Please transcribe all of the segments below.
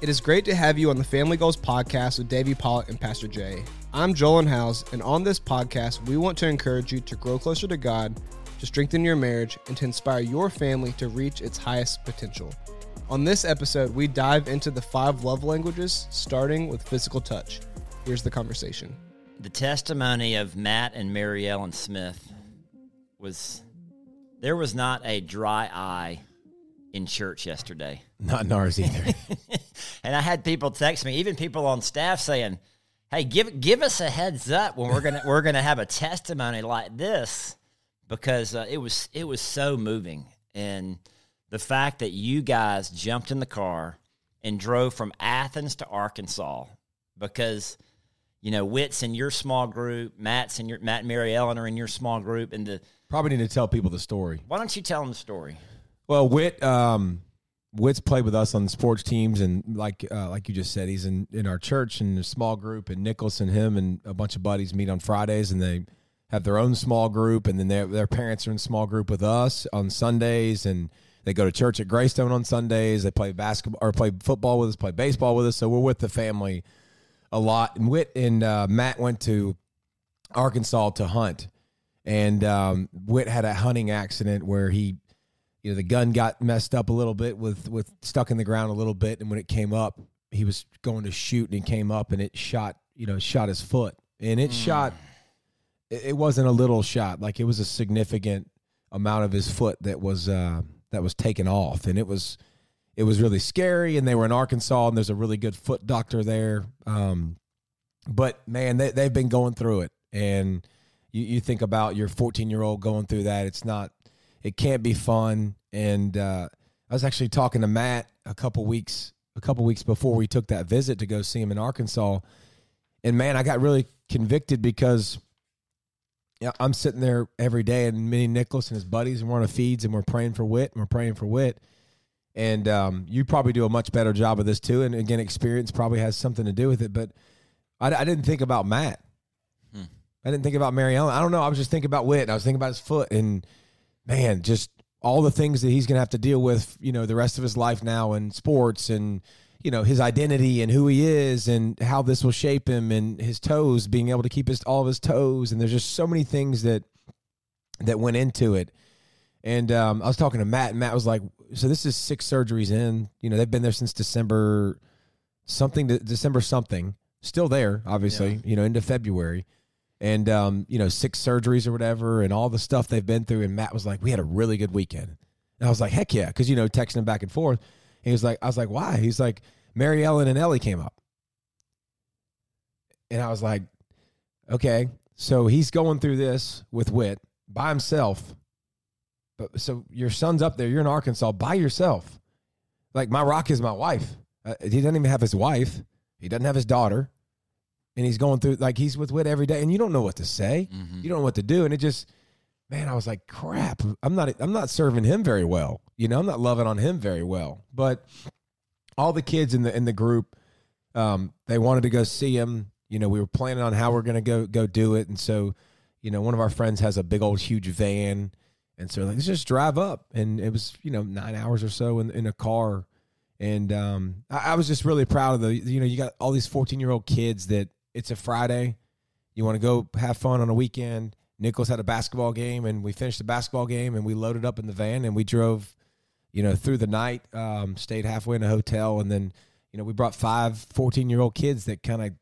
It is great to have you on the Family Goals podcast with Davey Pollock and Pastor Jay. I'm Joel House, and on this podcast, we want to encourage you to grow closer to God, to strengthen your marriage, and to inspire your family to reach its highest potential. On this episode, we dive into the five love languages, starting with physical touch. Here's the conversation. The testimony of Matt and Mary Ellen Smith was there was not a dry eye in church yesterday. Not in ours either. and I had people text me, even people on staff saying, "Hey, give give us a heads up when we're gonna we're gonna have a testimony like this," because uh, it was it was so moving, and the fact that you guys jumped in the car and drove from Athens to Arkansas because you know Witt's in your small group, Matt's in your Matt and Mary Ellen are in your small group, and the Probably need to tell people the story. why don't you tell them the story? Well, Witt, um, Witt's played with us on sports teams, and like uh, like you just said, he's in, in our church in a small group. And Nicholas and him and a bunch of buddies meet on Fridays, and they have their own small group, and then their their parents are in small group with us on Sundays, and they go to church at Greystone on Sundays. They play basketball or play football with us, play baseball with us. So we're with the family a lot. And Witt and uh, Matt went to Arkansas to hunt, and um, Witt had a hunting accident where he, you know, the gun got messed up a little bit with with stuck in the ground a little bit, and when it came up, he was going to shoot and it came up and it shot, you know, shot his foot, and it shot. It it wasn't a little shot, like it was a significant amount of his foot that was uh, that was taken off, and it was it was really scary. And they were in Arkansas, and there's a really good foot doctor there. Um, but man, they they've been going through it, and you, you think about your 14 year old going through that. It's not, it can't be fun. And uh, I was actually talking to Matt a couple weeks a couple weeks before we took that visit to go see him in Arkansas, and man, I got really convicted because. Yeah, I'm sitting there every day, and Minnie Nicholas and his buddies, and we're on a feeds, and we're praying for Wit, and we're praying for Wit, and um, you probably do a much better job of this too. And again, experience probably has something to do with it. But I, I didn't think about Matt. I didn't think about Mary Ellen. I don't know. I was just thinking about Wit. And I was thinking about his foot, and man, just all the things that he's going to have to deal with, you know, the rest of his life now in sports and you know his identity and who he is and how this will shape him and his toes being able to keep his all of his toes and there's just so many things that that went into it and um, I was talking to Matt, and Matt was like, "So this is six surgeries in. You know, they've been there since December something, to December something. Still there, obviously. You know, into February, and um, you know, six surgeries or whatever, and all the stuff they've been through. And Matt was like, "We had a really good weekend." And I was like, "Heck yeah," because you know, texting him back and forth. He was like, "I was like, why?" He's like, "Mary Ellen and Ellie came up," and I was like, "Okay." So he's going through this with Wit by himself but so your son's up there. You're in Arkansas by yourself. Like my rock is my wife. Uh, he doesn't even have his wife. He doesn't have his daughter, and he's going through like he's with Wit every day, and you don't know what to say. You don't know what to do, and it just, man, I was like, crap. I'm not. I'm not serving him very well. You know, I'm not loving on him very well. But all the kids in the in the group, um, they wanted to go see him. You know, we were planning on how we're gonna go go do it, and so, you know, one of our friends has a big old huge van. And so like, let's just drive up. And it was, you know, nine hours or so in, in a car. And um, I, I was just really proud of the, you know, you got all these 14 year old kids that it's a Friday. You want to go have fun on a weekend. Nicholas had a basketball game and we finished the basketball game and we loaded up in the van and we drove, you know, through the night, um, stayed halfway in a hotel. And then, you know, we brought five 14 year old kids that kind of,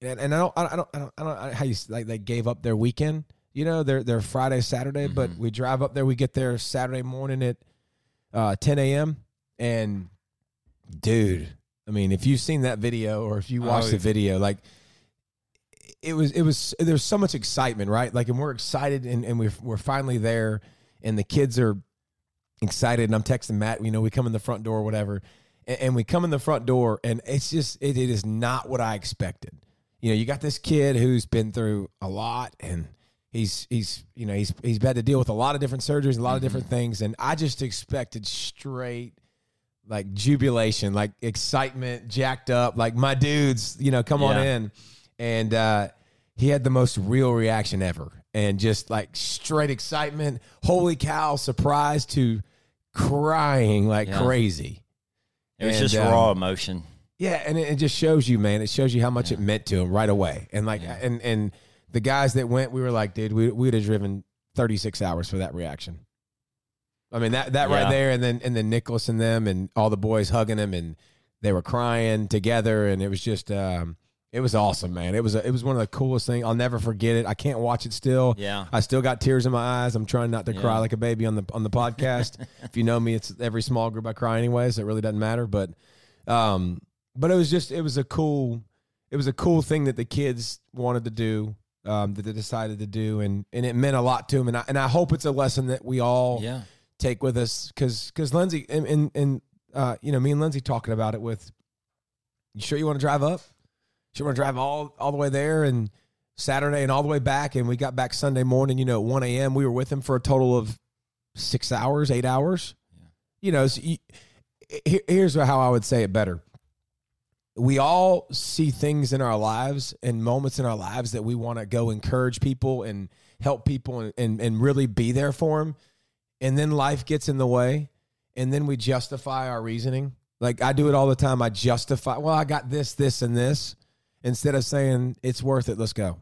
and, and I don't, I don't, I don't, I don't know how you like they gave up their weekend you know, they're they're Friday, Saturday, but we drive up there. We get there Saturday morning at uh, 10 a.m. And dude, I mean, if you've seen that video or if you watched the video, like it was, it was, there's so much excitement, right? Like, and we're excited and, and we're, we're finally there and the kids are excited. And I'm texting Matt, you know, we come in the front door or whatever. And, and we come in the front door and it's just, it, it is not what I expected. You know, you got this kid who's been through a lot and, he's he's you know he's he's had to deal with a lot of different surgeries, a lot of mm-hmm. different things, and I just expected straight like jubilation, like excitement, jacked up, like my dudes, you know, come on in, and uh, he had the most real reaction ever, and just like straight excitement, holy cow, surprise to crying like Yeah. crazy. It was And, just um, raw emotion. Yeah, and it, it just shows you, man. It shows you how much it meant to him right away. And like, Yeah. and and the guys that went, we were like, dude, we we'd have driven thirty six hours for that reaction. I mean that that right there, and then and then Nicholas and them and all the boys hugging him, and they were crying together, and it was just, um, it was awesome, man. It was a, it was one of the coolest things. I'll never forget it. I can't watch it still. Yeah. I still got tears in my eyes. I'm trying not to cry like a baby on the on the podcast. if you know me, it's every small group I cry anyways. It really doesn't matter. But um, but it was just it was a cool it was a cool thing that the kids wanted to do. Um, that they decided to do, and and it meant a lot to them. And I and I hope it's a lesson that we all Yeah. take with us because because Lindsay and and, and uh, you know me and Lindsay talking about it with. You sure you want to drive up? Sure want to drive all all the way there and Saturday and all the way back, and we got back Sunday morning. You know, at one a.m. We were with him for a total of six hours, eight hours. You know, so you, here's how I would say it better. We all see things in our lives and moments in our lives that we want to go encourage people and help people and, and, and really be there for them and then life gets in the way and then we justify our reasoning like i do it all the time i justify well i got this this and this instead of saying it's worth it let's go.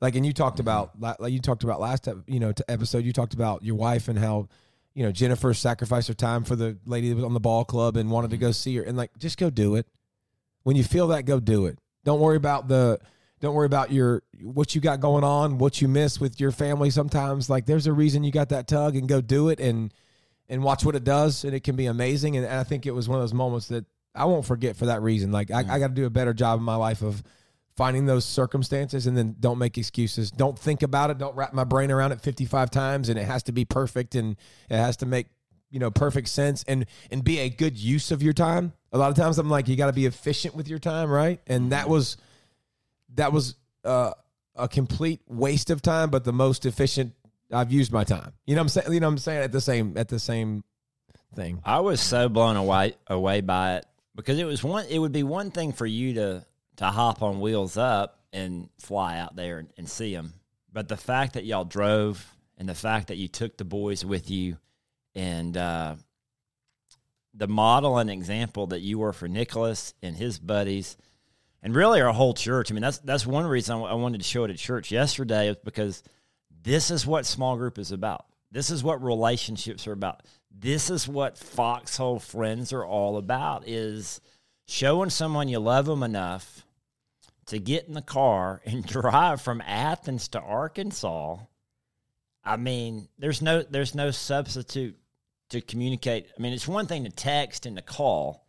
Like and you talked mm-hmm. about like you talked about last you know episode you talked about your wife and how you know jennifer sacrificed her time for the lady that was on the ball club and wanted to go mm-hmm. see her and like just go do it. When you feel that go do it. Don't worry about the don't worry about your what you got going on what you miss with your family sometimes. Like there's a reason you got that tug and go do it and and watch what it does and it can be amazing. And, i think it was one of those moments that i won't forget for that reason. Like i, I got to do a better job in my life of finding those circumstances and then don't make excuses. Don't think about it. Don't wrap my brain around it 55 times and it has to be perfect and it has to make you know perfect sense and and be a good use of your time. A lot of times i'm like you got to be efficient with your time right? And that was that was uh, a complete waste of time, but the most efficient I've used my time. You know what I'm saying? You know what I'm saying? At the same at the same thing. I was so blown away away by it because it was one. It would be one thing for you to to hop on wheels up and fly out there and, and see them, but the fact that y'all drove and the fact that you took the boys with you, and uh, the model and example that you were for Nicholas and his buddies, and really our whole church. I mean, that's that's one reason I wanted to show it at church yesterday is because this is what small group is about. This is what relationships are about. This is what foxhole friends are all about is showing someone you love them enough to get in the car and drive from Athens to Arkansas. I mean, there's no there's no substitute to communicate. I mean, it's one thing to text and to call,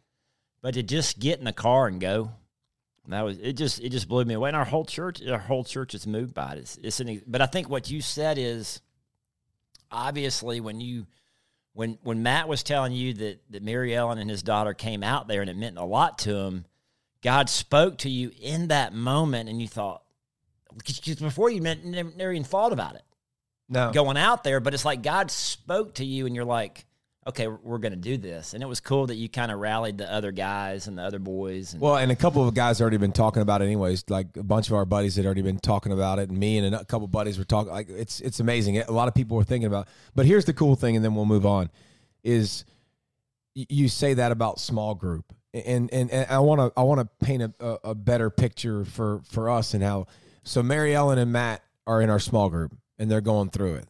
but to just get in the car and go, that was it. Just it just blew me away. And our whole church, our whole church is moved by it. It's, it's an, but I think what you said is obviously when you when when Matt was telling you that that Mary Ellen and his daughter came out there and it meant a lot to him, God spoke to you in that moment, and you thought because before you meant never, never even thought about it. No, going out there, but it's like God spoke to you, and you're like, okay, we're going to do this, and it was cool that you kind of rallied the other guys and the other boys. And, Well, and a couple of guys already been talking about it anyways. Like a bunch of our buddies had already been talking about it, and me and a couple buddies were talking. Like it's it's amazing. A lot of people were thinking about. But here's the cool thing, and then we'll move on. Is you say that about small group, and and, and I want to I want to paint a, a, a better picture for for us and how. So Mary Ellen and Matt are in our small group, and they're going through it.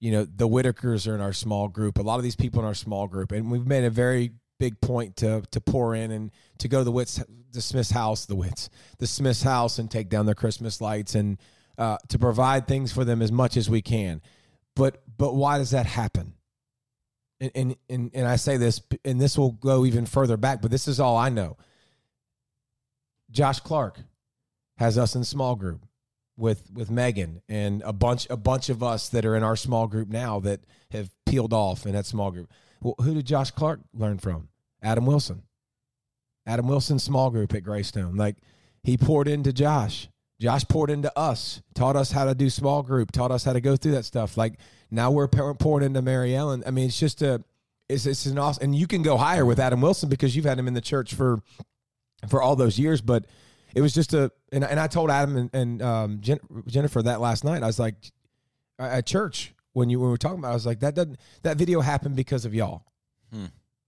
You know, the Whitakers are in our small group. A lot of these people in our small group, and we've made a very big point to to pour in and to go to the Wits, the Smith's house, the Wits, the Smith's house, and take down their Christmas lights and uh, to provide things for them as much as we can. But but why does that happen? And, and and and I say this, and this will go even further back. But this is all I know. Josh Clark has us in small group with with Megan and a bunch a bunch of us that are in our small group now that have peeled off in that small group. Well, who did Josh Clark learn from? Adam Wilson. Adam Wilson's small group at Greystone. Like he poured into Josh. Josh poured into us, taught us how to do small group, taught us how to go through that stuff. Like now we're pouring into Mary Ellen. I mean, it's just a, it's, it's an awesome, and you can go higher with Adam Wilson because you've had him in the church for, for all those years. But it was just a, and, and I told Adam and, and um, Jen, Jennifer that last night. I was like, at church when you when we were talking about, it, I was like, that doesn't, that video happened because of y'all.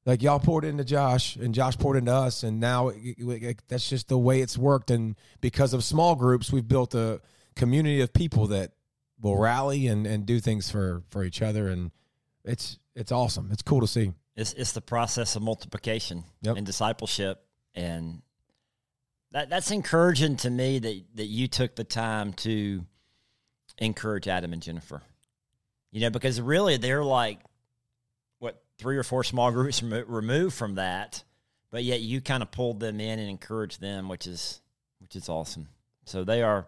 Like y'all poured into Josh, and Josh poured into us, and now it- it- it- that's just the way it's worked. And because of small groups, we've built a community of people that will rally and, and do things for for each other, and it's it's awesome. It's cool to see. It's it's the process of multiplication Yep. and discipleship, and that that's encouraging to me that that you took the time to encourage Adam and Jennifer. You know, because really they're like what three or four small groups remo- removed from that, but yet you kind of pulled them in and encouraged them, which is which is awesome. So they are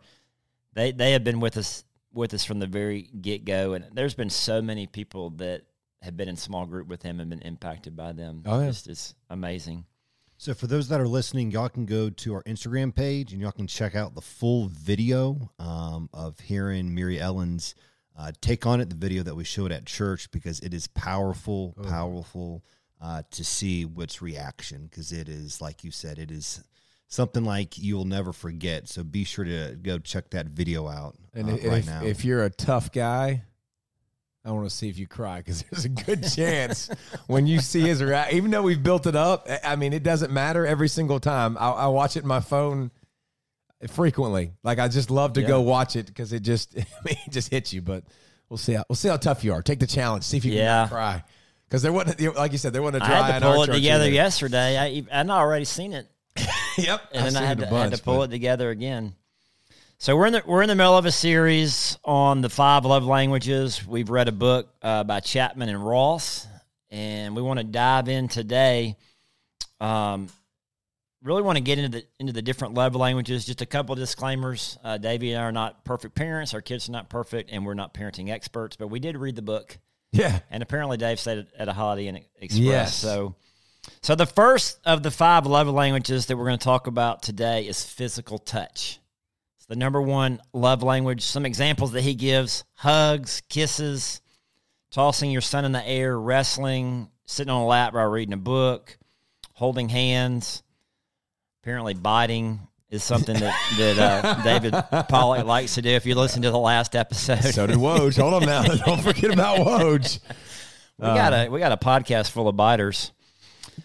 they they have been with us with us from the very get go, and there's been so many people that have been in small group with him and been impacted by them. Oh, yeah. It's just amazing. So for those that are listening, y'all can go to our Instagram page and y'all can check out the full video um, of hearing Mary Ellen's uh, take on it, the video that we showed at church, because it is powerful, powerful uh, to see what's reaction, because it is, like you said, it is something like you'll never forget. So be sure to go check that video out And uh, if, right now. if you're a tough guy, I want to see if you cry because there's a good chance when you see his reaction. Even though we've built it up, I- I mean, it doesn't matter every single time. I, I watch it in my phone frequently. Like I just love to go watch it because it just I mean, it just hits you. But we'll see. How, we'll see how tough you are. Take the challenge. See if you Yeah. can cry. Because there wasn't, like you said, there wasn't a I dry had to pull it together either. yesterday. I I'd already seen it, yep, and I've then I had to, a had to pull it together again. So we're in the we're in the middle of a series on the five love languages. We've read a book uh, by Chapman and Ross, and we want to dive in today. Um, really want to get into the into the different love languages. Just a couple of disclaimers: uh, Davey and I are not perfect parents. Our kids are not perfect, and we're not parenting experts. But we did read the book, Yeah. and apparently Dave stayed at a Holiday Inn Express. Yes. So, so the first of the five love languages that we're going to talk about today is physical touch. The number one love language. Some examples that he gives: hugs, kisses, tossing your son in the air, wrestling, sitting on a lap while reading a book, holding hands. Apparently, biting is something that that uh, David Pollock likes to do. If you listen to the last episode, So did Woj. Hold on now. Don't forget about Woj. we got a we got a podcast full of biters.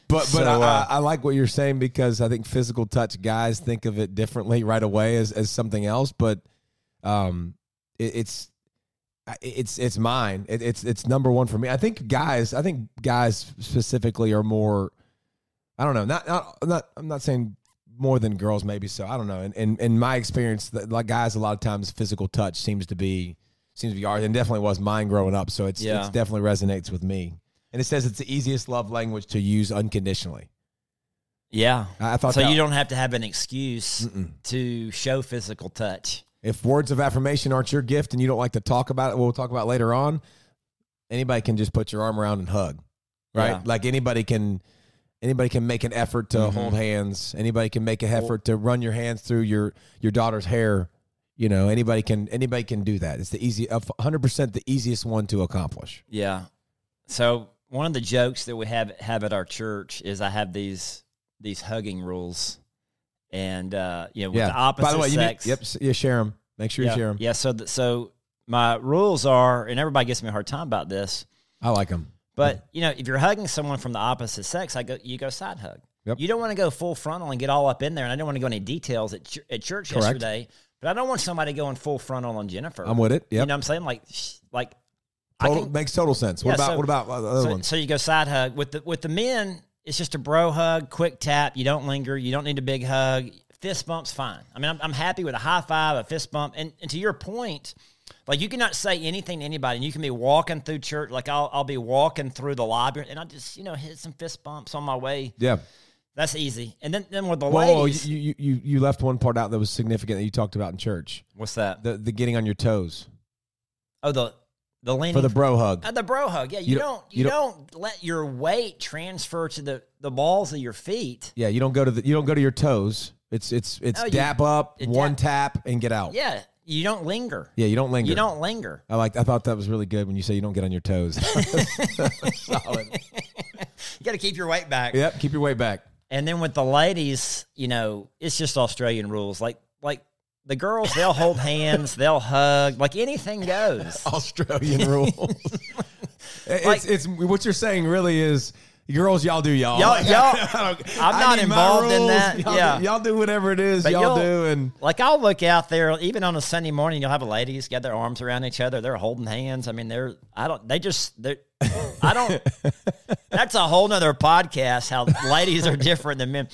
But but So, I, uh, I, like what you're saying because I think physical touch guys think of it differently right away as, as something else. But um, it, it's it's it's mine. It, it's it's number one for me. I think guys. I think guys specifically are more. I don't know. Not not I'm not. I'm not saying more than girls. Maybe so. I don't know. In in, in my experience, like guys, a lot of times physical touch seems to be seems to be ours, and definitely was mine growing up. So it's Yeah. it's definitely resonates with me. And it says it's the easiest love language to use unconditionally. Yeah. I I thought So that- you don't have to have an excuse to show physical touch. If words of affirmation aren't your gift and you don't like to talk about it, we'll talk about it later on. Anybody can just put your arm around and hug, right? Yeah. Like anybody can, anybody can make an effort to mm-hmm. hold hands. Anybody can make an effort to run your hands through your your daughter's hair. You know, anybody can anybody can do that. It's the easy, hundred percent the easiest one to accomplish. Yeah. So one of the jokes that we have have at our church is I have these these hugging rules, and uh, you know with yeah. the opposite By the way, you need, sex. yep, you share them. Make sure yeah, you share them. yeah. So th- so my rules are, and everybody gives me a hard time about this. I like them. But you know, if you're hugging someone from the opposite sex, I go you go side hug. Yep. You don't want to go full frontal and get all up in there. And I don't want to go into details at, ch- at church Correct. yesterday. But I don't want somebody going full frontal on Jennifer. I'm with it. You Yep. know what I'm saying? Like, sh- like Total, can- makes total sense. What Yeah, about so- what about uh, the other so, ones? so you go side hug with the with the men. It's just a bro hug, quick tap. You don't linger. You don't need a big hug. Fist bump's fine. I mean, I'm, I'm happy with a high five, a fist bump, and, and to your point, like you cannot say anything to anybody, and you can be walking through church. Like I'll I'll be walking through the lobby, and I just you know hit some fist bumps on my way. yeah. That's easy. And then then with the Whoa, ladies, you you you left one part out that was significant that you talked about in church. what's that? The the getting on your toes Oh, the the leaning for the bro hug. Uh, the bro hug, yeah. You, You don't, don't- you, you don't, let your weight transfer to the the balls of your feet. Yeah, you don't go to the you don't go to your toes. It's it's it's No, you- dap up, it one dap- tap, and get out. Yeah, you don't linger. Yeah, you don't linger. You don't linger. I like. I thought that was really good when you say you don't get on your toes. Solid. You got to keep your weight back. Yep. Keep your weight back. And then with the ladies, you know, it's just Australian rules. Like like the girls, they'll hold hands, they'll hug, like anything goes. Australian rules. it's Like- it's what you're saying really is Girls, y'all do y'all. Y'all- y'all- I'm not involved in that. Y'all, Yeah. do, y'all do whatever it is y'all do, and Like I'll look out there, even on a Sunday morning, you'll have a ladies got their arms around each other. They're holding hands. I mean, they're I don't. They just they. I don't. that's a whole nother podcast. How ladies are different than men.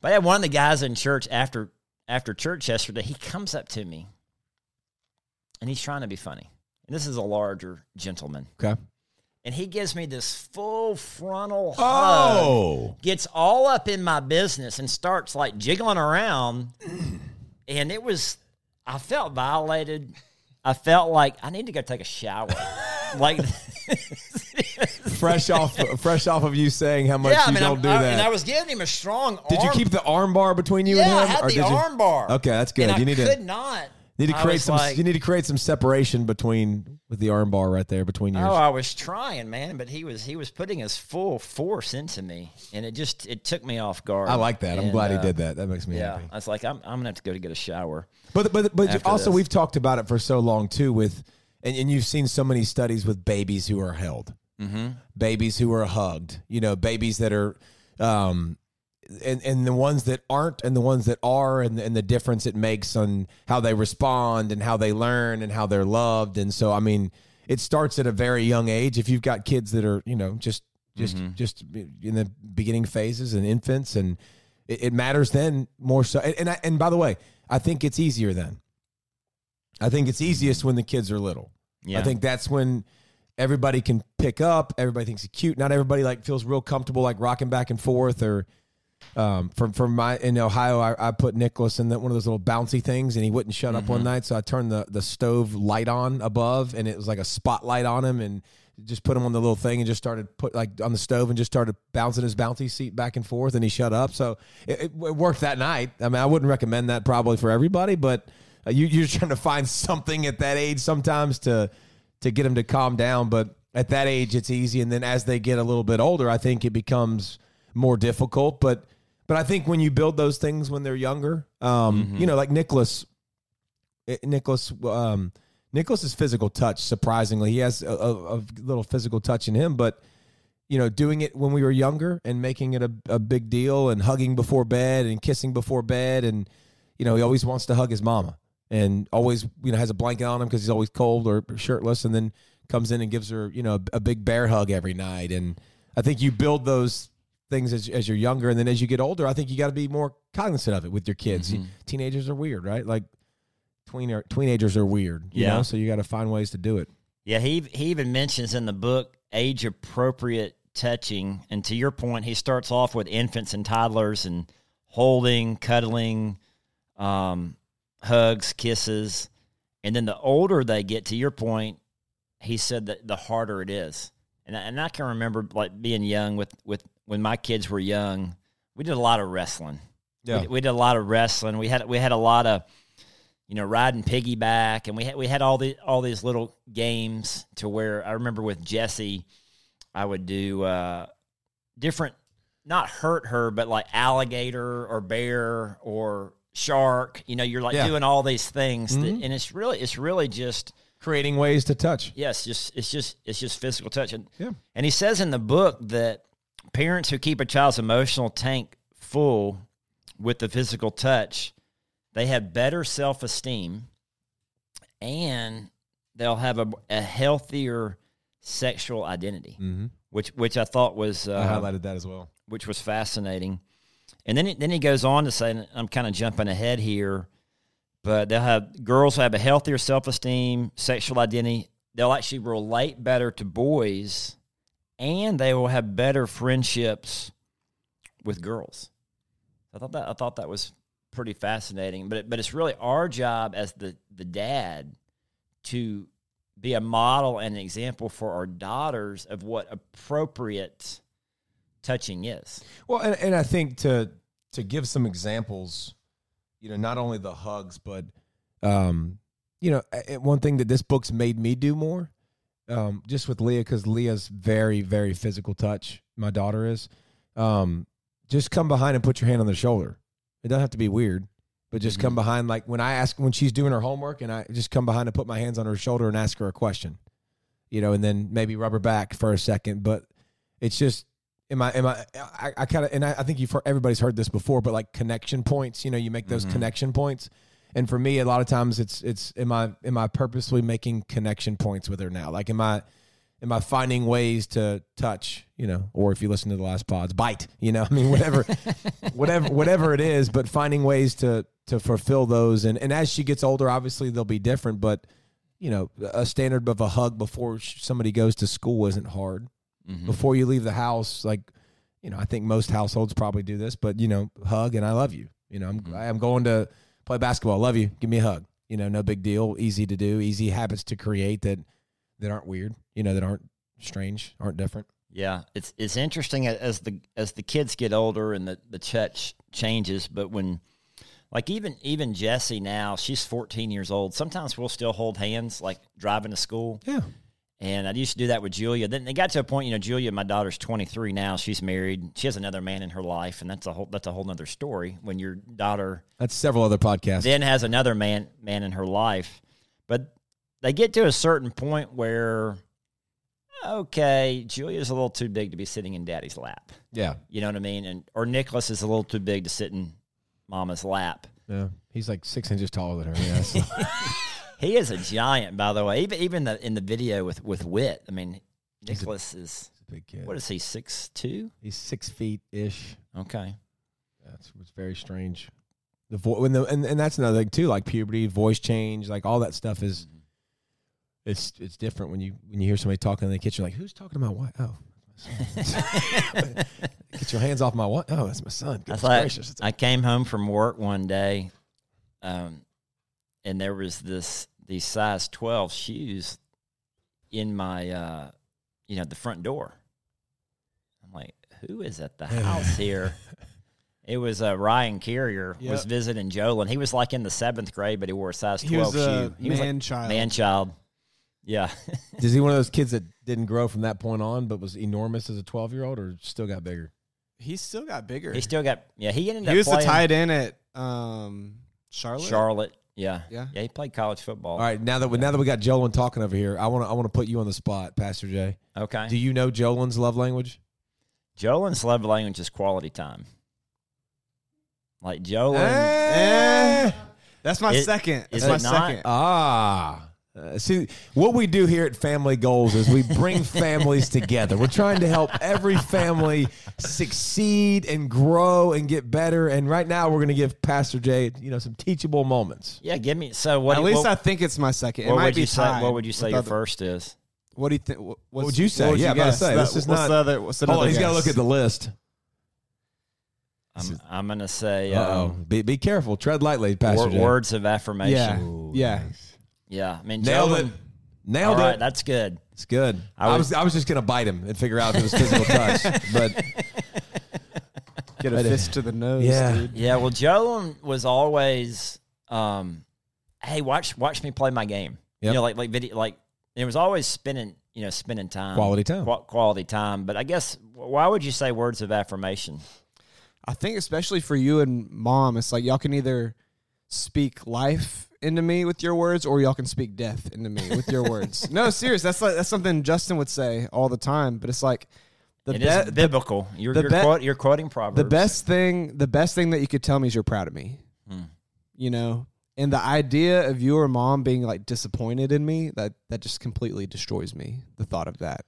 But I had one of the guys in church after after church yesterday. He comes up to me, and he's trying to be funny. And this is a larger gentleman, okay. and he gives me this full frontal hug Oh, gets all up in my business and starts like jiggling around. And it was, I felt violated. I felt like I need to go take a shower. like, fresh off, fresh off of you saying how much yeah, I you mean, don't I, do I- that. and I was giving him a strong. did you keep the arm bar between you Yeah, and him? I had or the did you- arm bar. Okay, that's good. And you I need could to not. need to create some. like- you need to create some separation between with the arm bar right there between yours. Oh, I was trying, man, but he was he was putting his full force into me, and it just it took me off guard. I like that. I'm And, glad he uh, did that. That makes me Yeah, happy. I was like, I'm I'm gonna have to go to get a shower. But but but also this. we've talked about it for so long too with and, and you've seen so many studies with babies who are held. Mm-hmm. Babies who are hugged, you know, babies that are um and, and the ones that aren't and the ones that are and, and the difference it makes on how they respond and how they learn and how they're loved. And so i mean it starts at a very young age. If you've got kids that are you know just just just in the beginning phases and infants and it, it matters then more so. And and, I, and by the way i think it's easier then. I think it's easiest when the kids are little Yeah. i think that's when everybody can pick up everybody thinks it's cute not everybody like feels real comfortable like rocking back and forth or um, from from my in Ohio, I, I put Nicholas in that one of those little bouncy things, and he wouldn't shut up one night. So I turned the the stove light on above, and it was like a spotlight on him, and just put him on the little thing, and just started put like on the stove, and just started bouncing his bouncy seat back and forth, and he shut up. So it, it worked that night. I mean, I wouldn't recommend that probably for everybody, but uh, you, you're trying to find something at that age sometimes to to get them to calm down. But at that age, it's easy, and then as they get a little bit older, I think it becomes more difficult. But but I think when you build those things when they're younger, um, you know, like Nicholas, eh, Nicholas, um, Nicholas's physical touch. Surprisingly, he has a, a, a little physical touch in him, but you know, doing it when we were younger and making it a, a big deal and hugging before bed and kissing before bed and you know he always wants to hug his mama and always you know has a blanket on him because he's always cold or shirtless and then comes in and gives her you know a, a big bear hug every night. And I think you build those things as, as you're younger and then as you get older I think you got to be more cognizant of it with your kids. Mm-hmm. teenagers are weird right? Like tween teenagers are weird you Yeah. know? So you got to find ways to do it. Yeah, he he even mentions in the book age appropriate touching, and to your point, he starts off with infants and toddlers and holding, cuddling, um, hugs, kisses, and then the older they get, to your point, he said that the harder it is. And I, and I can remember like being young with with when my kids were young, we did a lot of wrestling. Yeah. we, we did a lot of wrestling. We had we had a lot of you know, riding piggyback, and we had we had all the all these little games to where I remember with Jesse, I would do uh, different, not hurt her, but like alligator or bear or shark. You know, you're like Yeah. doing all these things, that, Mhm. and it's really it's really just creating ways to touch yes, just it's just it's just physical touch. And, Yeah. and he says in the book that parents who keep a child's emotional tank full with the physical touch, they have better self esteem and they'll have a, a healthier sexual identity, mm-hmm. which which I thought was I uh, highlighted that as well which was fascinating. And then he, then he goes on to say, and I'm kind of jumping ahead here, but they'll have girls who have a healthier self esteem, sexual identity. They'll actually relate better to boys, and they will have better friendships with girls. I thought that I thought that was pretty fascinating. But it, but it's really our job as the the dad to be a model and an example for our daughters of what appropriate touching is. Well, and, and I think to to give some examples, you know, not only the hugs, but um, you know, a- a- one thing that this book's made me do more, um, just with Leah, because Leah's very, very physical touch. My daughter is. Um, just come behind and put your hand on their shoulder. It doesn't have to be weird, but just come behind. Like when I ask when she's doing her homework, and I just come behind and put my hands on her shoulder and ask her a question, you know, and then maybe rub her back for a second. But it's just am I am I I, I kind of and I, I think you've heard, everybody's heard this before, but like connection points. You know, you make those mm-hmm. connection points. And for me, a lot of times it's it's am I am I purposely making connection points with her now? Like am I am I finding ways to touch, you know, or if you listen to the last pods, bite, you know, I mean whatever whatever whatever it is, but finding ways to to fulfill those and and as she gets older, obviously they'll be different, but you know, a standard of a hug before somebody goes to school isn't hard. Mm-hmm. Before you leave the house, like, you know, I think most households probably do this, but you know, hug and I love you. You know, I'm mm-hmm. I'm going to play basketball. Love you. Give me a hug. You know, no big deal. Easy to do. Easy habits to create that that aren't weird. You know, that aren't strange, aren't different. Yeah, it's it's interesting as the as the kids get older and the the church changes. But when, like even even Jessie now, she's 14 years old. Sometimes we'll still hold hands, like driving to school. Yeah. And I used to do that with Julia. Then they got to a point, you know, Julia, my daughter's 23 now. She's married. She has another man in her life, and that's a whole that's a whole nother story. When your daughter That's several other podcasts. then has another man man in her life. But they get to a certain point where okay, Julia's a little too big to be sitting in daddy's lap. yeah. You know what I mean? And or Nicholas is a little too big to sit in mama's lap. Yeah. He's like six inches taller than her. Yeah. so- He is a giant, by the way. Even even the, in the video with with Wit, I mean, Nicholas is He's a big kid. what is he six two? He's six feet ish. Okay, That's it's very strange. The vo- when the and, and that's another thing too, like puberty, voice change, like all that stuff is it's it's different when you when you hear somebody talking in the kitchen, like who's talking about what? Oh, that's my son. get your hands off my what? Oh, that's my son. That's Goodness like gracious. It's- I came home from work one day, um, and there was this these size twelve shoes in my uh, you know the front door. I'm like, who is at the house here? It was uh, Ryan Carrier was visiting Joel, and he was like in the seventh grade, but he wore a size He twelve was a shoe. He was like man child. man child. Yeah, Is he one of those kids that didn't grow from that point on, but was enormous as a twelve year old, or still got bigger? He still got bigger. he still got yeah. He ended He up was the playing tight end at um, Charlotte. Charlotte. Yeah, Yeah. yeah. He played college football. All right, now that we, now that we got Jolyn talking over here, I want to I want to put you on the spot, Pastor Jay. Okay. Do you know Jolyn's love language? Jolin's love language is quality time. Like Jolin, Eh, that's my It- second. is That's my it not? second. Ah. Uh, see, what we do here at Family Goals is we bring families together. We're trying to help every family succeed and grow and get better. And right now, we're going to give Pastor Jay, you know, some teachable moments. yeah, give me. So what? At least what, I think it's my second. It what might would be you say? What would you say with your other- first is? What do you think? What, would you say? would Yeah, I'm about to say, That- this is not- the other? What's the Hold on, he's got to look at the list. I'm, I'm gonna say Uh-oh. um, Be, be careful. Tread lightly, Pastor wor- Jay. words of affirmation. Yeah, yeah. Yeah, I mean, Nailed Jolin, it. Nailed All right, it. that's good. It's good. I I would- was I was just going to bite him and figure out if it was physical touch. But Get a uh, fist to the nose, yeah. dude. Yeah, well, Jolin was always, um, hey, watch watch me play my game. Yep. You know, like like video, like it was always spending, you know, spending time, Quality time. Qua- quality time. But I guess why would you say words of affirmation? I think especially for you and mom, it's like y'all can either speak life into me with your words, or y'all can speak death into me with your words. No, serious. That's like that's something Justin would say all the time. But it's like the It be- is biblical. You're the you're, be- quote, you're quoting proverbs. the best thing the best thing that you could tell me is you're proud of me Hmm. you know and the idea of your mom being like disappointed in me that that just completely destroys me the thought of that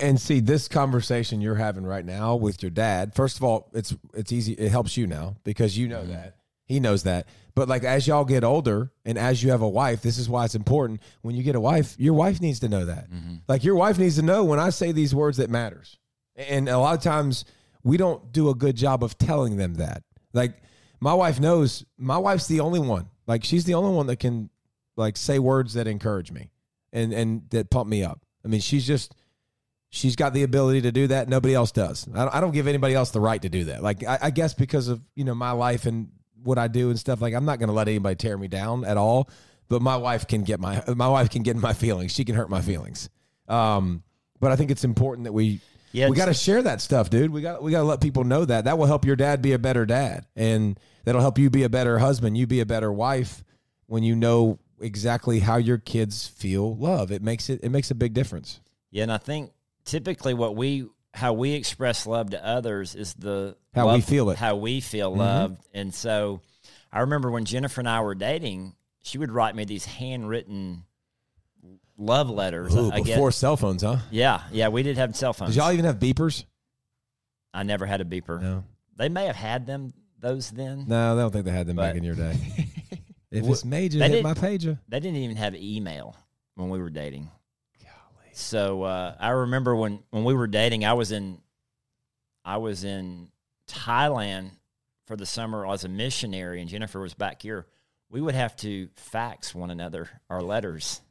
And see this conversation you're having right now with your dad. First of all, it's it's easy. It helps you now because you know Mm-hmm. that he knows that. But like as y'all get older and as you have a wife, this is why it's important. When you get a wife, your wife needs to know that. Mm-hmm. Like your wife needs to know when I say these words, that matters. And a lot of times we don't do a good job of telling them that. Like my wife knows. My wife's the only one. Like she's the only one that can like say words that encourage me and and that pump me up. I mean, she's just she's got the ability to do that. Nobody else does. I don't, I don't give anybody else the right to do that. Like I, I guess because of you know my life and what I do and stuff. Like I'm not going to let anybody tear me down at all. But my wife can get my my wife can get in my feelings. She can hurt my feelings. Um, but I think it's important that we Yeah, we got to share that stuff, dude. We got we got to let people know that. That will help your dad be a better dad, and that'll help you be a better husband. You be a better wife when you know exactly how your kids feel love. It makes it it makes a big difference. Yeah, and I think typically what we how we express love to others is the How we feel it. How we feel mm-hmm. loved. And so I remember when Jennifer and I were dating, she would write me these handwritten love letters. Ooh, I guess. before cell phones, huh? Yeah, yeah, we did have cell phones. Did y'all even have beepers? I never had a beeper. No. They may have had them those then. No, I don't think they had them back in your day. if it's major, hit my pager. They didn't even have email when we were dating. So uh, I remember when when we were dating, I was in I was in Thailand for the summer as a missionary, and Jennifer was back here. We would have to fax one another our letters.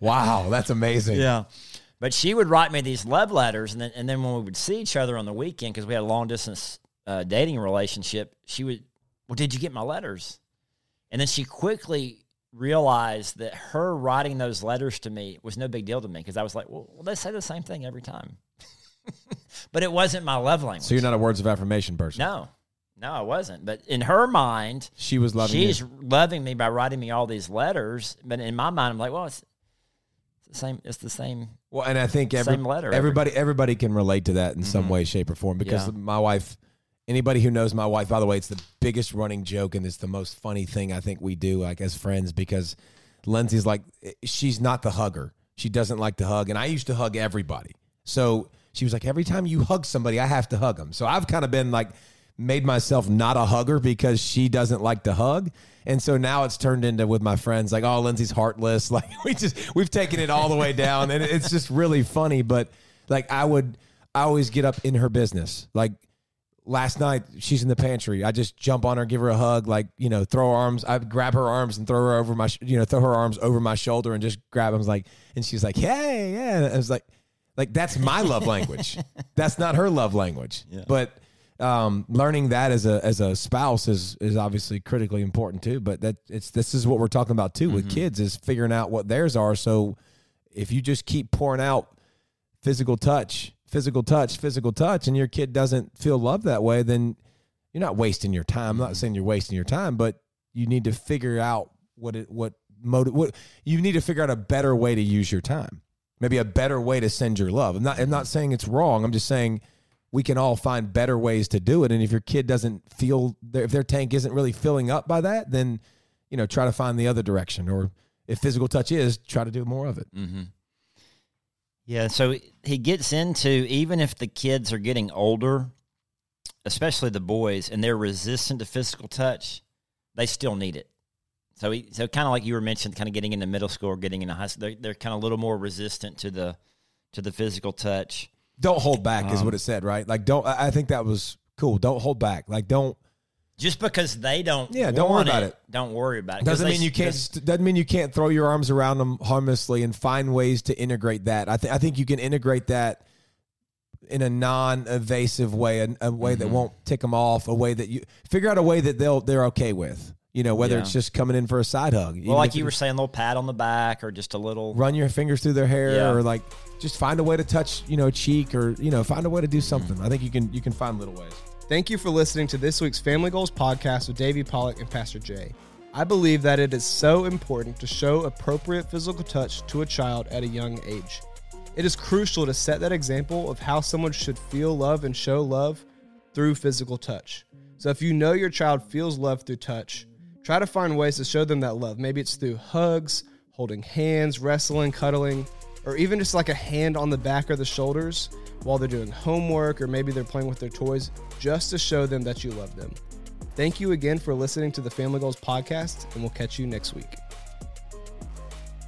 Wow, that's amazing. Yeah. But she would write me these love letters, and then and then when we would see each other on the weekend, because we had a long distance uh, dating relationship, she would, well, did you get my letters? And then she quickly realized that her writing those letters to me was no big deal to me because I was like, well, they say the same thing every time. but it wasn't my love language. So you're not a words of affirmation person. no, no, I wasn't. But in her mind, She was loving she's you. loving me by writing me all these letters. But in my mind, I'm like, well, it's, it's the same. It's the same. Well, and I think every, Same letter every- everybody everybody can relate to that in some mm-hmm. way, shape, or form. Because Yeah. my wife, anybody who knows my wife, by the way, it's the biggest running joke and it's the most funny thing I think we do, like as friends, because Lindsay's like eh, she's not the hugger. She doesn't like to hug, and I used to hug everybody. So she was like, every time you hug somebody, I have to hug them. So I've kind of been like made myself not a hugger because she doesn't like to hug. And so now it's turned into with my friends like, oh, Lindsay's heartless. Like we just we've taken it all the way down, and it's just really funny. But like I would, I always get up in her business. Like last night, she's in the pantry. I just jump on her, give her a hug, like you know, throw her arms. I grab her arms and throw her over my, sh- you know, throw her arms over my shoulder and just grab them. Like, and she's like, hey, yeah. And I was like, like that's my love language. that's not her love language. But um, learning that as a as a spouse is is obviously critically important too. But that it's this is what we're talking about too with kids is figuring out what theirs are. So if you just keep pouring out physical touch, physical touch, physical touch, and your kid doesn't feel love that way, then you're not wasting your time. I'm not saying you're wasting your time, but you need to figure out what it what motive what you need to figure out a better way to use your time. Maybe a better way to send your love. I'm not I'm not saying it's wrong. I'm just saying we can all find better ways to do it. And if your kid doesn't feel their, if their tank isn't really filling up by that, then you know try to find the other direction. Or if physical touch is, try to do more of it. Mm-hmm. Yeah, so he gets into even if the kids are getting older, especially the boys, and they're resistant to physical touch, they still need it. So he, so kind of like you were mentioned, kind of getting into middle school or getting into high school, they're, they're kind of a little more resistant to the to the physical touch. don't hold back is Um, what it said right like don't I think that was cool don't hold back like don't Just because they don't, Yeah, don't worry about it. Don't worry about it doesn't they- mean you can't doesn't mean you can't throw your arms around them harmlessly and find ways to integrate that i think i think you can integrate that in a non-evasive way a, a way Mm-hmm. that won't tick them off a way that you figure out a way that they'll they're okay with you know whether Yeah. it's just coming in for a side hug Well, like you were saying, a little pat on the back or just a little. run your fingers through their hair Yeah. or like just find a way to touch you know cheek or you know find a way to do Mm-hmm. something i think you can you can find little ways Thank you for listening to this week's Family Goals podcast with Davey Pollock and Pastor Jay. I believe that it is so important to show appropriate physical touch to a child at a young age. It is crucial to set that example of how someone should feel love and show love through physical touch. So if you know your child feels love through touch, try to find ways to show them that love. Maybe it's through hugs, holding hands, wrestling, cuddling, or even just like a hand on the back or the shoulders while they're doing homework or maybe they're playing with their toys just to show them that you love them. Thank you again for listening to the Family Goals podcast, and we'll catch you next week.